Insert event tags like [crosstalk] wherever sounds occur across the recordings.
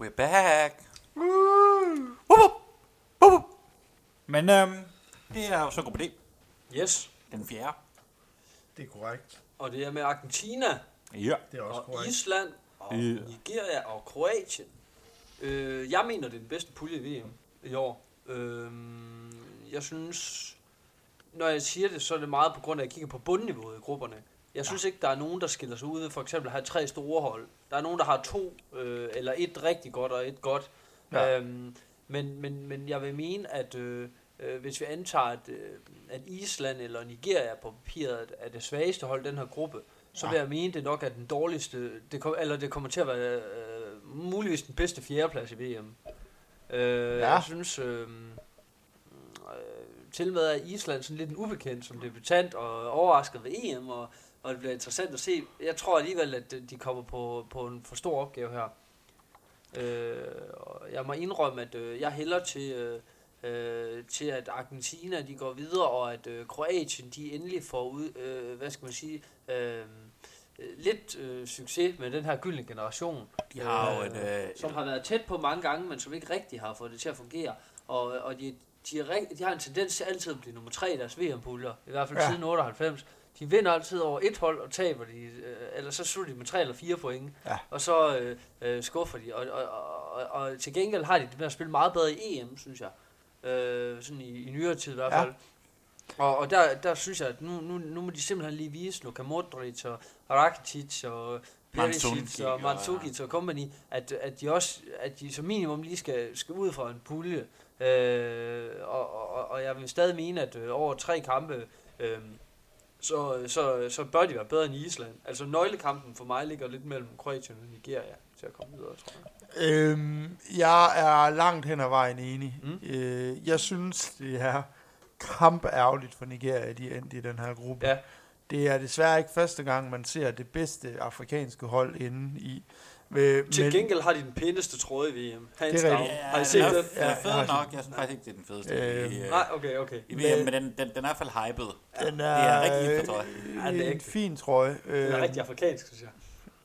We're back. Woo! Woo! Woo! Men øhm, det er jo så gruppe D, Yes. den fjerde. Det er korrekt. Og det er med Argentina, Ja. Det er også og korrekt. Island, og Ja. Nigeria og Kroatien. Øh, jeg mener, det er den bedste pulje i VM i år. Øh, jeg synes, når jeg siger det, så er det meget på grund af, at jeg kigger på bundniveauet i grupperne. Jeg synes ikke, der er nogen, der skiller sig ud for eksempel at have tre store hold. Der er nogen, der har to, øh, eller et rigtig godt og et godt. Ja. Ja. Øhm, men, men, men jeg vil mene, at øh, øh, hvis vi antager, at, øh, at Island eller Nigeria på papiret er det svageste hold i den her gruppe, så Ja. vil jeg mene, det nok er den dårligste, det kom, eller det kommer til at være øh, muligvis den bedste fjerdeplads i VM. Øh, Ja. Jeg synes, øh, øh, til med er Island sådan lidt en ubekendt som debutant og overrasket ved EM, og, og det bliver interessant at se. Jeg tror alligevel, at de kommer på, på en for stor opgave her. Øh, og jeg må indrømme, at øh, jeg hælder til, øh, øh, til, at Argentina de går videre, og at øh, Kroatien de endelig får ud, øh, hvad skal man sige, øh, øh, lidt øh, succes med den her gyldne generation. De har jo et... Øh, som har været tæt på mange gange, men som ikke rigtig har fået det til at fungere. Og, og de, de, er, de har en tendens til altid at blive nummer tre i deres VM-puljer, i hvert fald ja. siden 98. De vinder altid over et hold, og taber de, øh, eller så slutter de med tre eller fire point, Ja. og så øh, øh, skuffer de. Og, og, og, og, til gengæld har de det med at spille meget bedre i EM, synes jeg. Øh, sådan i, i nyere tid i hvert Ja. fald. Og, og der, der synes jeg, at nu, nu, nu må de simpelthen lige vise Luka Modric og Rakitic og Perisic og- Mandzukic og company, at, at de også, at de som minimum lige skal, skal ud fra en pulje. Øh, og, og, og jeg vil stadig mene, at øh, over tre kampe, øh, så, så, så bør de være bedre end Island. Altså nøglekampen for mig ligger lidt mellem Kroatien og Nigeria til at komme videre, tror jeg. Øhm, jeg er langt hen ad vejen enig. Mm. Øh, jeg synes, det er kampærgerligt for Nigeria, de er endt i den her gruppe. Ja. Det er desværre ikke første gang, man ser det bedste afrikanske hold inde i. Øh, Til gengæld har de den pæneste tråd i VM. Hands Det er down. rigtigt. Har I set den? den? Ja, Ja, er fed jeg har nok. Jeg synes faktisk ikke, det er den fedeste Øhm, i, øh, Nej, okay, okay. i VM, men den, den, den er i hvert fald hyped. Den Det er, er rigtig hip, tror jeg. Ja, det er en fin trøje. Den Øh, er rigtig afrikansk, synes jeg.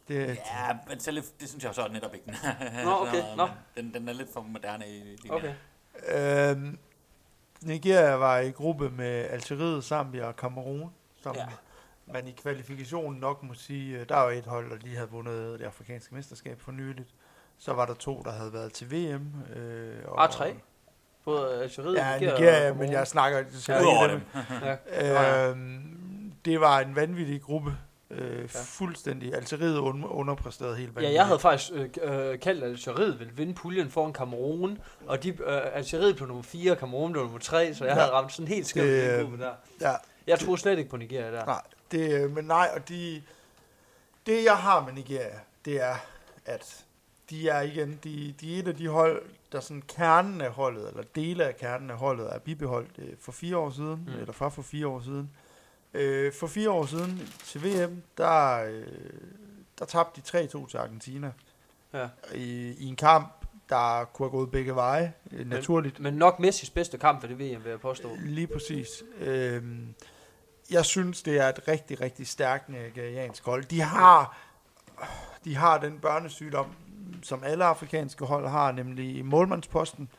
det, Ja, men selv, det synes jeg så netop ikke. den [laughs] er. Nå, okay, nå. Den, den er lidt for moderne i i Okay. Øhm, Nigeria var i gruppe med Algeriet, Zambia og Cameroon, som ja. Ja. man i kvalifikationen nok må sige, øh, der var et hold, der lige havde vundet det afrikanske mesterskab for nyligt. Så var der to, der havde været til VM. Øh, og, Ah, tre. Både Algeriet Ja, og Nigeria, og men jeg snakker Ja, ja, dem. dem. [laughs] Ja. Øhm, det var en vanvittig gruppe. Øh, Ja. fuldstændig. Algeriet un- underpræsterede helt Ja, vanvittigt. jeg havde faktisk øh, øh, kaldt, at Algeriet ville vinde puljen foran Cameroon, og de, øh, Algeriet blev nummer 4, og Cameroon blev nummer 3, så jeg Ja. havde ramt sådan helt skævt i Det, den øh, gruppe der. Ja, Jeg tror slet ikke på Nigeria der. Nej, det, øh, men nej, og de, det jeg har med Nigeria, det er, at de er igen, de, de er et af de hold, der sådan kernen af holdet, eller dele af kernen af holdet, er bibeholdt øh, for fire år siden, Mm. eller fra for fire år siden. Øh, for fire år siden til VM, der, øh, der tabte de 3-2 til Argentina. Ja. I, I en kamp, der kunne have gået begge veje, øh, naturligt. Men nok Messis bedste kamp for det VM, vil jeg påstå. Lige præcis. Øhm, jeg synes, det er et rigtig, rigtig stærkt nigeriansk hold. De har, de har den børnesygdom, som alle afrikanske hold har, nemlig i målmandsposten.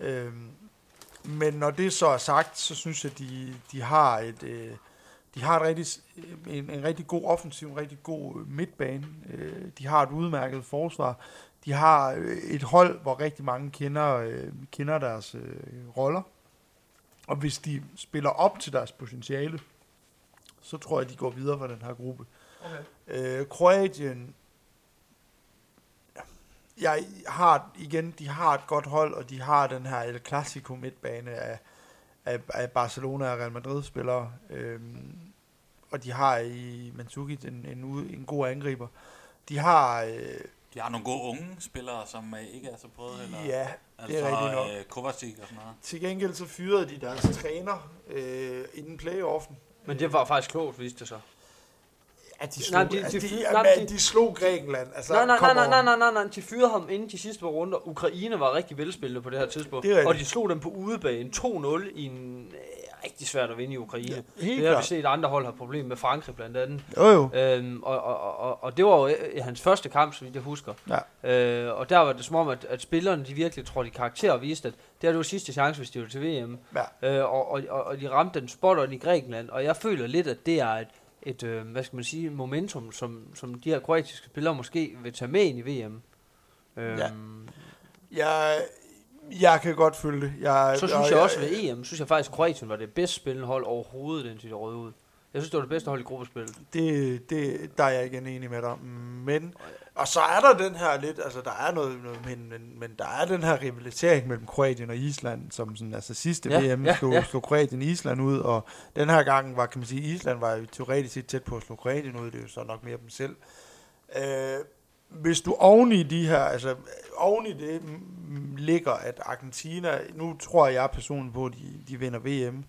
Øhm, men når det så er sagt, så synes jeg, de, de har et... Øh, de har et rigtig, en, en rigtig god offensiv, en rigtig god midtbane. Øh, de har et udmærket forsvar. De har øh, et hold, hvor rigtig mange kender, øh, kender deres øh, roller. Og hvis de spiller op til deres potentiale, så tror jeg, de går videre fra den her gruppe. Okay. Øh, Kroatien, jeg har igen, de har et godt hold, og de har den her El Clasico midtbane af, af, af Barcelona og Real Madrid spillere. Øhm, og de har i Mandzukic en, en, en god angriber. De har, øh, De har nogle gode unge spillere, som øh, ikke er så prøvet. Eller, ja, altså, det er rigtigt nok. Øh, Kovacic og sådan noget. til gengæld så fyrede de deres træner øh, inden playoffen. Men det var faktisk klogt, viste det sig. Ja, de Nej, slog, de- de, de de, de, nej, de, de- slog Grækenland. Altså, Nej, nej, nej, nej, on. nej, nej, nej, de fyrede ham inden de sidste par runder. Ukraine var rigtig velspillende på det her tidspunkt. Det og de slog dem på udebane 2-0 i en, rigtig svært at vinde i Ukraine. Ja, det har vi set andre hold have problemer med Frankrig blandt andet. Jo, jo. Øhm, og, og, og, og det var jo øh, hans første kamp, så vidt jeg husker. Ja. Øh, og der var det som om, at, at spillerne de virkelig trådte i karakter og viste, at det her det var sidste chance, hvis de ville til VM. Ja. Øh, og, og, og, og de ramte den spot on i Grækenland, og jeg føler lidt, at det er et, et øh, hvad skal man sige, momentum, som, som de her kroatiske spillere måske vil tage med ind i VM. Øhm, Ja. Jeg, jeg kan godt følge det. Jeg, Så synes jeg også ved EM, synes jeg faktisk, at Kroatien var det bedst spillende hold overhovedet, indtil de røde ud. Jeg synes, det var det bedste hold i gruppespillet. Det, det, der er jeg igen enig med dig. Men, og så er der den her lidt, altså der er noget, noget men, men, men der er den her rivalisering mellem Kroatien og Island, som sådan, altså sidste ja, VM ja, slog, ja. slog Kroatien Island ud, og den her gang var, kan man sige, Island var jo teoretisk set tæt på at slå Kroatien ud, det er jo så nok mere dem selv. Øh, hvis du oven i de her, altså oven i det ligger, at Argentina, nu tror jeg personligt på, at de, de vinder VM,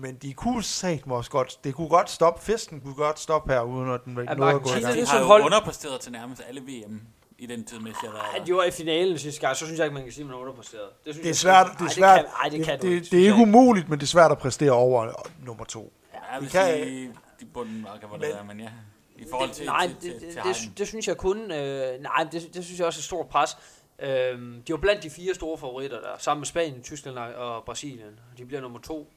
men de kunne satme også godt, det kunne godt stoppe, festen kunne godt stoppe her, uden at den var At noget at gå i Argentina- gang. det er har jo hold- underpræsteret til nærmest alle VM i den tid, har været Ej, der. de var i finalen sidste gang, så synes jeg ikke, man kan sige, at man er underpræsteret. Det, synes Det er jeg- svært, det Ej, er svært, kan, ej, det, kan det, du ikke, det, det synes er jeg ikke umuligt, men det er svært at præstere over nummer to. Ja, jeg vil Vi kan- sige, de bunden var kan Men- være, men ja. I forhold til, nej, til, det, til, det, til det, Harden. det, synes jeg kun... Øh, nej, det, det synes jeg også er et stort pres. Øhm, de var blandt de fire store favoritter der, sammen med Spanien, Tyskland og Brasilien. De bliver nummer to.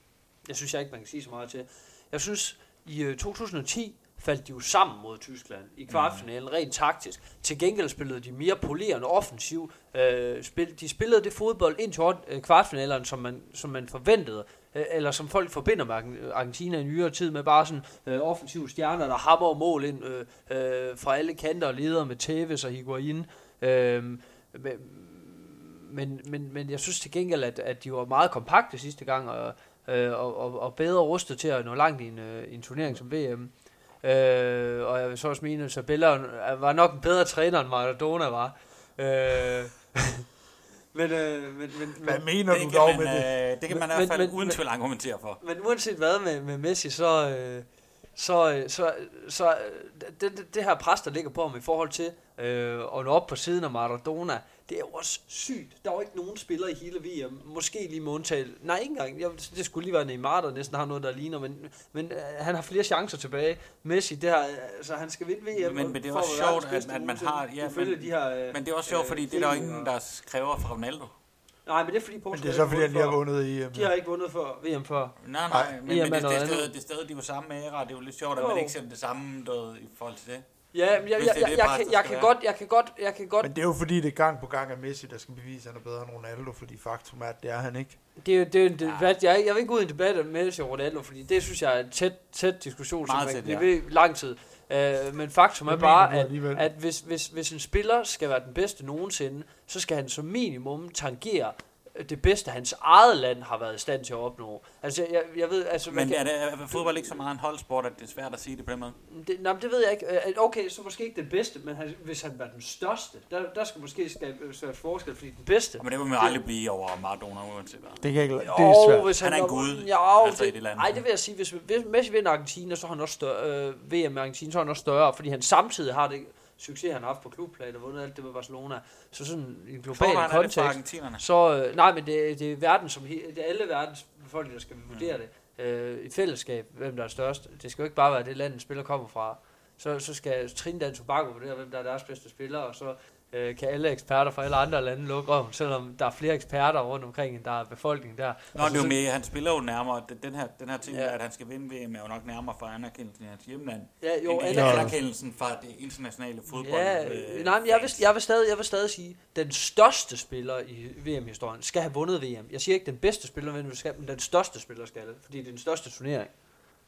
Jeg synes jeg ikke, man kan sige så meget til. Jeg synes, i øh, 2010 faldt de jo sammen mod Tyskland i kvartfinalen, rent taktisk. Til gengæld spillede de mere polerende offensiv. Øh, spil, de spillede det fodbold ind til øh, kvartfinalerne, som man, som man forventede. Øh, eller som folk forbinder med Argentina i nyere tid, med bare sådan øh, offensive stjerner, der hammer mål ind øh, øh, fra alle kanter og leder med Tevez og Higuain. Øh, men, men, men, men jeg synes til gengæld, at, at de var meget kompakte sidste gang, og, øh, og, og, og bedre rustet til at nå langt i en, øh, i en turnering som VM. Øh, og jeg vil så også mene, at Sabella var nok en bedre træner, end Maradona var. Øh, [laughs] men, øh, men, men, Hvad men, mener det du dog man, med det? øh, det kan man i hvert fald uden men- tvivl argumentere for. men uanset hvad med, med Messi, så, øh, så, øh, så, så øh, det, det, det her pres, der ligger på ham i forhold til øh, at nå op på siden af Maradona, det er jo også sygt. Der er jo ikke nogen spiller i hele VM, måske lige med undtagelse. Nej, ikke engang. Jeg, det skulle lige være Neymar, der næsten har noget, der ligner, men, men øh, han har flere chancer tilbage. Messi, det her, altså, han skal vinde VM. Men- men det er også sjovt, at- at man har- ja, men- de her, øh, Men det er også sjovt, øh, fordi det er der ingen, der kræver for Ronaldo. Nej, men det er fordi Men Portugal det er så fordi, han lige har vundet i EM. De har ikke vundet for VM før. Nej, Nej, men, men det, er stadig, det er stadig de jo samme æra. Det er jo lidt sjovt, at man ikke ser det samme ved, i forhold til det. Ja, men jeg, jeg, det er jeg, jeg, kan, jeg kan godt, jeg kan godt, jeg kan godt Men det er jo fordi, det er gang på gang, at Messi, der skal bevise, at han er bedre end Ronaldo, fordi faktum er, at det er han ikke. Det er jo det er en debat. Jeg, jeg vil ikke gå ud i en debat om Messi og Ronaldo, fordi det synes jeg er en tæt, tæt diskussion, som Meget man tæt, kan blive lang tid. Uh, men faktum er bare, at, at hvis, hvis, hvis en spiller skal være den bedste nogensinde, så skal han som minimum tangere det bedste, hans eget land har været i stand til at opnå. Altså, jeg, jeg ved, altså, man Men kan, er, det, er fodbold ikke så meget en holdsport, at det er svært at sige det på den måde? det, nej, men det ved jeg ikke. Øh, Okay, så måske ikke den bedste, men han, hvis han var den største, der, der skal måske skabes et forskel, fordi den bedste, Men det vil man jo aldrig blive over Maradona, uanset hvad. Det, kan ikke, det er svært. hvis Han er en gud, Jo, altså det, i det land. Ej, det vil jeg sige. Hvis, hvis Messi vinder Argentina, så er han også større, øh, VM med Argentina, så er han også større, fordi han samtidig har det succes, han har haft på klubplan og vundet alt det med Barcelona. Så sådan i en global Forvejen kontekst, så øh, nej, men det, det er verden som det er alle verdens befolkninger, der skal vurdere det øh, i fællesskab, hvem der er størst. Det skal jo ikke bare være det land, en spiller kommer fra. Så, så skal Trinidad Tobago vurdere, hvem der er deres bedste spiller, og så øh, kan alle eksperter fra alle andre lande lukke røven, selvom der er flere eksperter rundt omkring, end der er befolkning der. Nå, Altså, det er jo mere, han spiller jo nærmere, den- her, den her ting, Ja. at han skal vinde VM, er jo nok nærmere for anerkendelsen i hans hjemland. Ja, jo, end Ja. anerkendelsen fra det internationale fodbold. Ja, øh, nej, men jeg vil, jeg, vil stadig, jeg vil stadig sige, den største spiller i VM-historien skal have vundet VM. Jeg siger ikke, den bedste spiller, men skal, men den største spiller skal fordi det er den største turnering.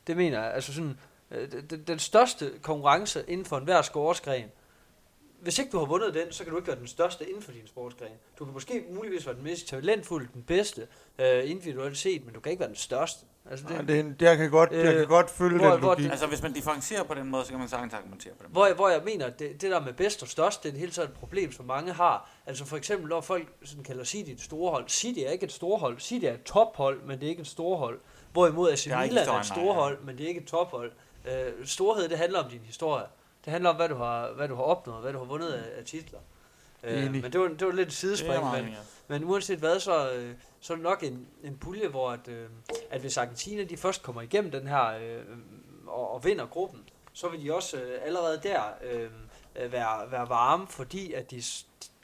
Det mener jeg. Altså sådan, øh, den, den største konkurrence inden for enhver sportsgren. Hvis ikke du har vundet den, så kan du ikke være den største inden for din sportsgren. Du kan måske muligvis være den mest talentfulde, den bedste, øh, individuelt set, men du kan ikke være den største. Altså det, Nej, det, er en- det, jeg kan godt, jeg Øh, kan godt følge hvor- den hvor logik. Altså, hvis man differencierer på den måde, så kan man sagtens argumentere på den Hvor, jeg- hvor jeg mener, at det, det der med bedst og størst, det er hele taget et problem, som mange har. Altså for eksempel, når folk sådan kalder City et storhold. City er ikke et storhold. City er et tophold, men det er ikke et storhold. Hvorimod AC Milan er et storhold, men det er ikke et tophold. Øh, storhed, det handler om din historie. Det handler om, hvad du har, hvad du har opnået, hvad du har vundet af, af titler. Øh, Enig. men det var, det var lidt et sidespring, men, ja. men uanset hvad, så, øh, så er det nok en, en pulje, hvor at, øh, at hvis Argentina de først kommer igennem den her øh, og, og vinder gruppen, så vil de også øh, allerede der øh, øh, være, være varme, fordi at de,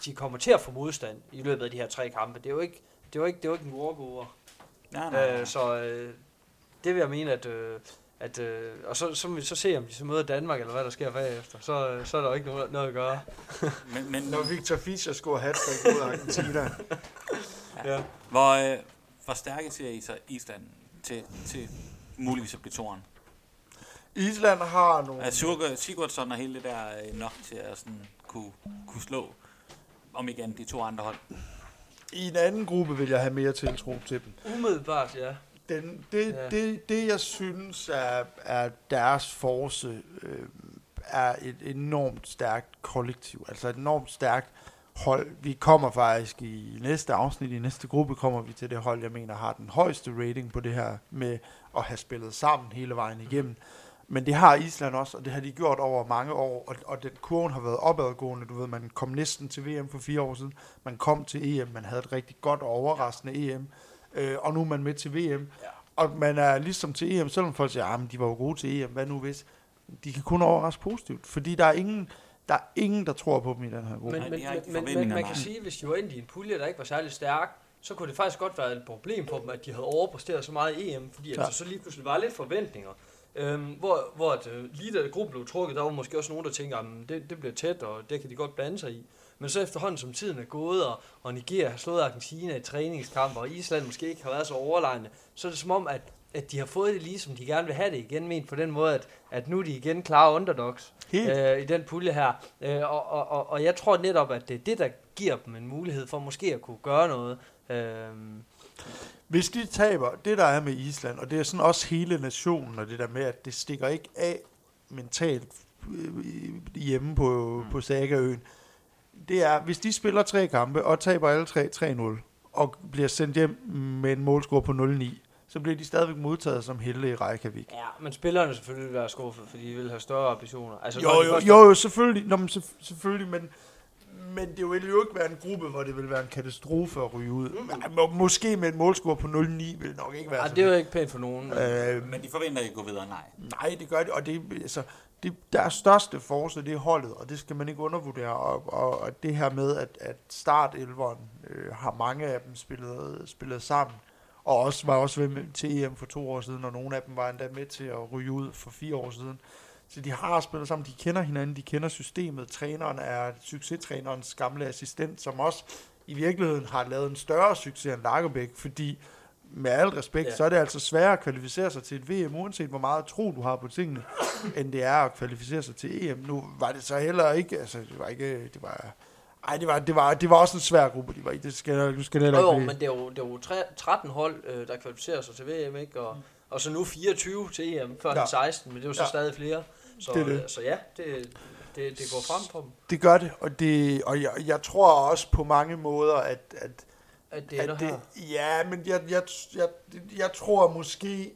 de kommer til at få modstand i løbet af de her tre kampe. Det er jo ikke, det er jo ikke, det er jo ikke en walkover. Ja, nej, nej. Øh, så øh, det vil jeg mene, at, øh, at øh, og så, så må vi så se, om de så møder Danmark, eller hvad der sker bagefter. Så, øh, så er der jo ikke noget, noget at gøre. [laughs] Men, men Når Victor Fischer scorer hat mod Argentina. [laughs] Ja. hvor, øh, hvor stærke ser I så Island til, til muligvis at blive toren? Island har nogle... Er Sigurd- Sigurdsson og hele det der øh, nok til at sådan kunne, kunne slå om igen de to andre hold? I en anden gruppe vil jeg have mere tiltro til dem. Umiddelbart, ja. Den, det, Ja. det, det, jeg synes er, er deres force, øh, er et enormt stærkt kollektiv. Altså et enormt stærkt hold. Vi kommer faktisk i næste afsnit, i næste gruppe, kommer vi til det hold, jeg mener har den højeste rating på det her med at have spillet sammen hele vejen igennem. Men det har Island også, og det har de gjort over mange år, og, og den kurven har været opadgående. Du ved, man kom næsten til VM for fire år siden, man kom til EM, man havde et rigtig godt og overraskende EM, øh, og nu er man med til VM. Ja. Og man er ligesom til EM, selvom folk siger, at de var jo gode til EM, hvad nu hvis? De kan kun overraske positivt, fordi der er ingen, der, er ingen, der tror på dem i den her gruppe. Men, men, men, men, men man kan sige, at hvis de var endt i en pulje, der ikke var særlig stærk, så kunne det faktisk godt være et problem for dem, at de havde overpræsteret så meget i EM, fordi Ja. altså, så lige pludselig var lidt forventninger. Øhm, hvor hvor at, øh, lige da gruppen blev trukket, der var måske også nogen, der tænker, at det, det bliver tæt, og det kan de godt blande sig i. Men så efterhånden, som tiden er gået, og, og Nigeria har slået Argentina i træningskampe, og Island måske ikke har været så overlegne, så er det som om, at, at de har fået det lige, som de gerne vil have det igen, ment på den måde, at, at nu er de igen klare underdogs øh, i den pulje her. Øh, og, og, og, og jeg tror netop, at det er det, der giver dem en mulighed for måske at kunne gøre noget. Øh, Hvis de taber, det der er med Island, og det er sådan også hele nationen, og det der med, at det stikker ikke af mentalt øh, hjemme på, Mm. på Sagaøen, det er, hvis de spiller tre kampe og taber alle tre 3-0, og bliver sendt hjem med en målscore på 0-9, så bliver de stadigvæk modtaget som helte i Reykjavik. ja, men spillerne selvfølgelig vil være skuffet, fordi de vil have større ambitioner. Altså, Jo, jo, jo, jo, selvfølgelig, Nå, men selvf- selvfølgelig, men, men det vil jo ikke være en gruppe, hvor det vil være en katastrofe at ryge ud. Må, måske med en målscore på 0-9 vil det nok ikke være så det er jo ikke pænt for nogen. Øh, Men de forventer ikke at gå videre, nej. nej, det gør det, og det, altså, det, deres største force, det er holdet, og det skal man ikke undervurdere. Og, og, og det her med, at, at startelveren øh, har mange af dem spillet, spillet sammen, og også var også med til EM for to år siden, og nogle af dem var endda med til at ryge ud for fire år siden. Så de har spillet sammen, de kender hinanden, de kender systemet. Træneren er succestrænerens gamle assistent, som også i virkeligheden har lavet en større succes end Lagerbæk, fordi med al respekt, Ja. så er det altså sværere at kvalificere sig til et VM, uanset hvor meget tro du har på tingene, end det er at kvalificere sig til EM. Nu var det så heller ikke, altså det var ikke, det var, ej, det var, det var, det var også en svær gruppe, de var i. Det skal, du skal heller ikke jo, men det er jo, det er jo tre, 13 hold, øh, der kvalificerer sig til VM, ikke? Og, og så nu 24 til EM, før Ja. ja. 16, men det er jo så Ja. stadig flere. Så, Det det. så ja, det, det, det går frem for dem, Det gør det, og, det, og jeg, jeg tror også på mange måder, at, at at det ender at her. Ja, men jeg, jeg, jeg, jeg tror måske,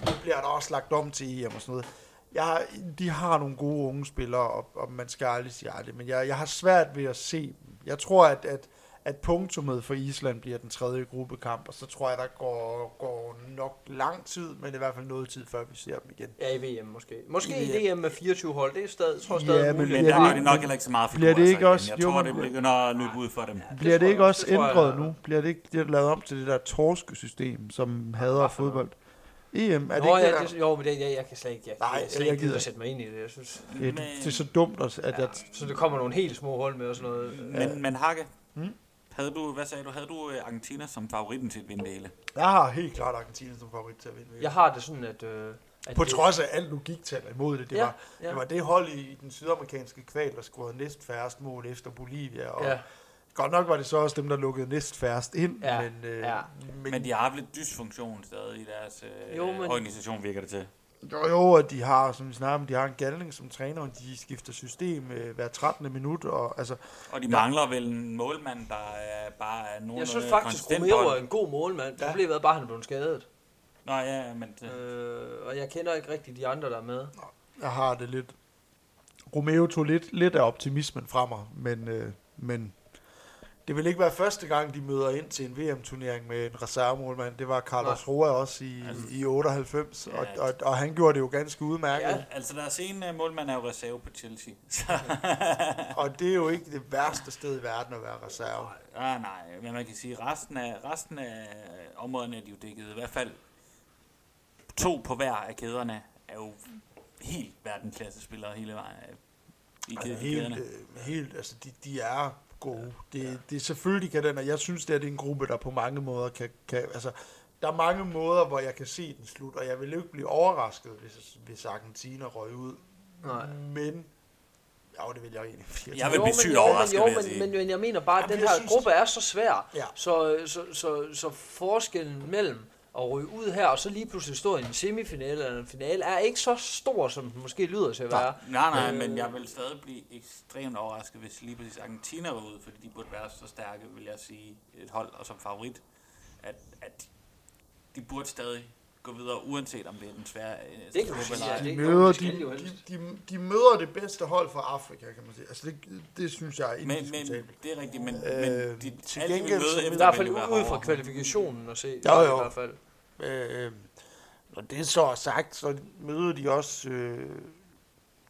det bliver der også lagt om til EM og sådan noget. Jeg, de har nogle gode unge spillere, og, og man skal aldrig sige aldrig, men jeg, jeg har svært ved at se dem. Jeg tror, at, at, at punktummet for Island bliver den tredje gruppekamp, og så tror jeg, der går, går nok lang tid, men i hvert fald noget tid, før vi ser dem igen. Ja, i VM måske. Måske I DM med 24 hold, det er stadig, tror jeg Ja, stadig men muligt. Men der det er det ikke- nok heller ikke så meget bliver det figurer, ikke så igen. også- Jeg jo, tror, det begynder at løbe ud for dem. Ja, det Bliver det tror ikke jeg- også det tror jeg- ændret nu? Bliver det ikke det lavet om til det der torskesystem, som hader fodbold? EM, er det Nå, ikke ja, det, der? det, jo, men det, jeg, jeg kan slet ikke, jeg, Nej, jeg, slet jeg ikke gider at sætte mig ind i det. Jeg synes, Det, er- det er så dumt, at, at ja, jeg så der kommer nogle helt små hold med og sådan noget. Men, men Hakke, Hmm? Havde du, hvad sagde du, havde du øh, Argentina som favoritten til at vinde det hele? Jeg har helt klart Argentina som favorit til at vinde. Jeg har det sådan, at... Øh, at På det, trods af alt logiktal imod det. Det, Ja, var, ja. det var det hold i, i den sydamerikanske kval, der scorede næst færrest mål efter Bolivia. Og Ja, Godt nok var det så også dem, der lukkede næst færrest ind. Ja, Men, øh, ja. men, Men de har haft lidt dysfunktion stadig i deres øh, Jo, men- organisation, virker det til. Jo, jo, og de har, som vi snakker om, de har en galning som træner, og de skifter system øh, hver 13. minut. Og, altså, Og de Ja. mangler vel en målmand, der er bare er nogen jeg synes faktisk, Romeo er en god målmand. Ja. Problemet er bare, at han er blevet skadet. Nå ja, men det, Øh, og jeg kender ikke rigtig de andre, der er med. jeg har det lidt... Romeo tog lidt, lidt af optimismen fra mig, men, øh, men det vil ikke være første gang, de møder ind til en VM-turnering med en reservemålmand. Det var Carlos Roa også i, Altså- i 98, Ja. og, og, og han gjorde det jo ganske udmærket. Ja. Altså, deres ene målmand er jo reserve på Chelsea. [laughs] [laughs] Og det er jo ikke det værste sted i verden at være reserve. ah, nej, men man kan sige, resten af, resten af områderne er de jo dækket. I hvert fald to på hver af kæderne er jo helt verdensklasse spillere hele vejen i Altså, helt, øh, helt, altså de, de er gode. Det, det er selvfølgelig kan den, og jeg synes, det er, det er en gruppe, der på mange måder kan, kan, altså, der er mange måder, hvor jeg kan se den slut, og jeg vil jo ikke blive overrasket, hvis, hvis Argentina røg ud. Nej. Men, ja, det vil jeg egentlig. fordi Jeg vil blive men- sygt jo, men- overrasket, jo, jeg men, sige. men, men jeg mener bare, at Jamen, den jeg her synes, gruppe er så svær, Ja. så, så, så, så forskellen mellem at ryge ud her, og så lige pludselig stå i en semifinale eller en finale, er ikke så stor, som den måske lyder til at være. Nej, nej, Øh, men jeg vil stadig blive ekstremt overrasket, hvis lige præcis Argentina var ude, fordi de burde være så stærke, vil jeg sige, et hold og som favorit, at, at de burde stadig gå videre, uanset om det er den svære øh, Det kan du sige, ja, det- de, møder, de, de de, de, de møder det bedste hold fra Afrika, kan man sige. Altså det, det synes jeg er Men, men indiskutabelt. det er rigtigt, men, Øh, men de, til alle de gengæld møde så vil- I efter hvert fald ud fra kvalifikationen at se. Jo, i jo. hvert fald. Øh, når det så er sagt, så møder de også, øh,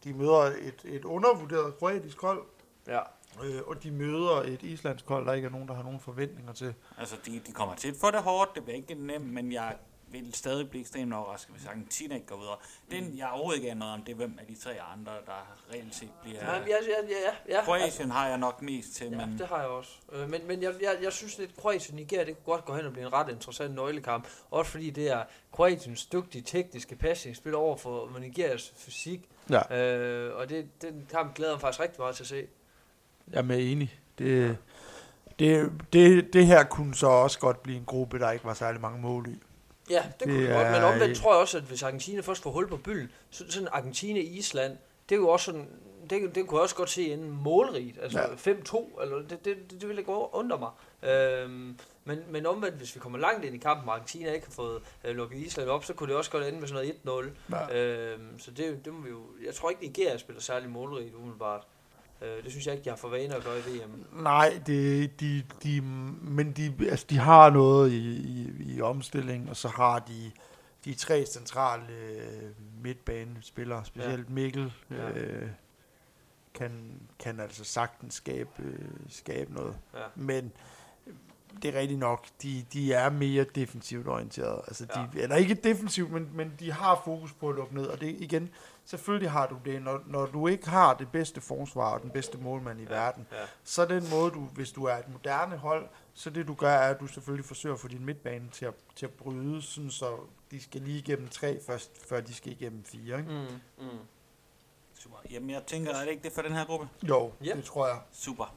de møder et, et undervurderet kroatisk hold, Ja. øh, og de møder et islandsk hold, der ikke er nogen, der har nogen forventninger til. Altså, de, de kommer til at få det hårdt, det bliver ikke nemt, men jeg vil stadig blive ekstremt overrasket, hvis Argentina ikke går videre. Den, jeg overhovedet ikke aner noget om, det er hvem af de tre andre, der reelt set bliver... Ja, ja, ja, ja, ja. Kroatien har jeg nok mest til, Ja, men... det har jeg også. Øh, Men, men jeg, jeg, jeg synes lidt, Kroatien Nigeria, det kunne godt gå hen og blive en ret interessant nøglekamp. Også fordi det er Kroatiens dygtige tekniske passningsspil over for Nigerias fysik. Ja. Øh, og det, den kamp glæder jeg mig faktisk rigtig meget til at se. Jeg er enig. Det, det, det, det her kunne så også godt blive en gruppe, der ikke var særlig mange mål i. Ja, det, det kunne Det godt. Men omvendt tror jeg også, at hvis Argentina først får hul på bylden, så sådan Argentina-Island, det er jo også sådan, det, det kunne jeg også godt se en målrigt, altså Ja. ja. 5-2, eller det, det, det, ville ikke undre mig. Øhm, men, men omvendt, hvis vi kommer langt ind i kampen, og Argentina ikke har fået øh, lukket Island op, så kunne det også godt ende med sådan noget 1-0. Ja. Øhm, så det, det må vi jo, jeg tror ikke, Nigeria spiller særlig målrigt umiddelbart. Øh, det synes jeg ikke, de har for vane at gøre i VM. Nej, det, de, de, men de, altså, de har noget i, i, i omstilling, og så har de de tre centrale øh, midtbanespillere, specielt Mikkel, Ja. øh, kan, kan altså sagtens skabe, øh, skabe noget. Ja. Men det er rigtigt nok, de, de er mere defensivt orienteret. Altså de, Ja. Eller ikke defensivt, men, men de har fokus på at lukke ned. Og det igen, selvfølgelig har du det. Når, når du ikke har det bedste forsvar og den bedste målmand i Ja. verden, Ja. så den måde, du, hvis du er et moderne hold, så det du gør, er, at du selvfølgelig forsøger at få din midtbane til at, til at bryde, sådan så de skal lige igennem tre først, før de skal igennem fire. Ikke? Mm, mm. Super. Jamen, jeg tænker, er det ikke det for den her gruppe? Jo, Ja. det tror jeg. Super.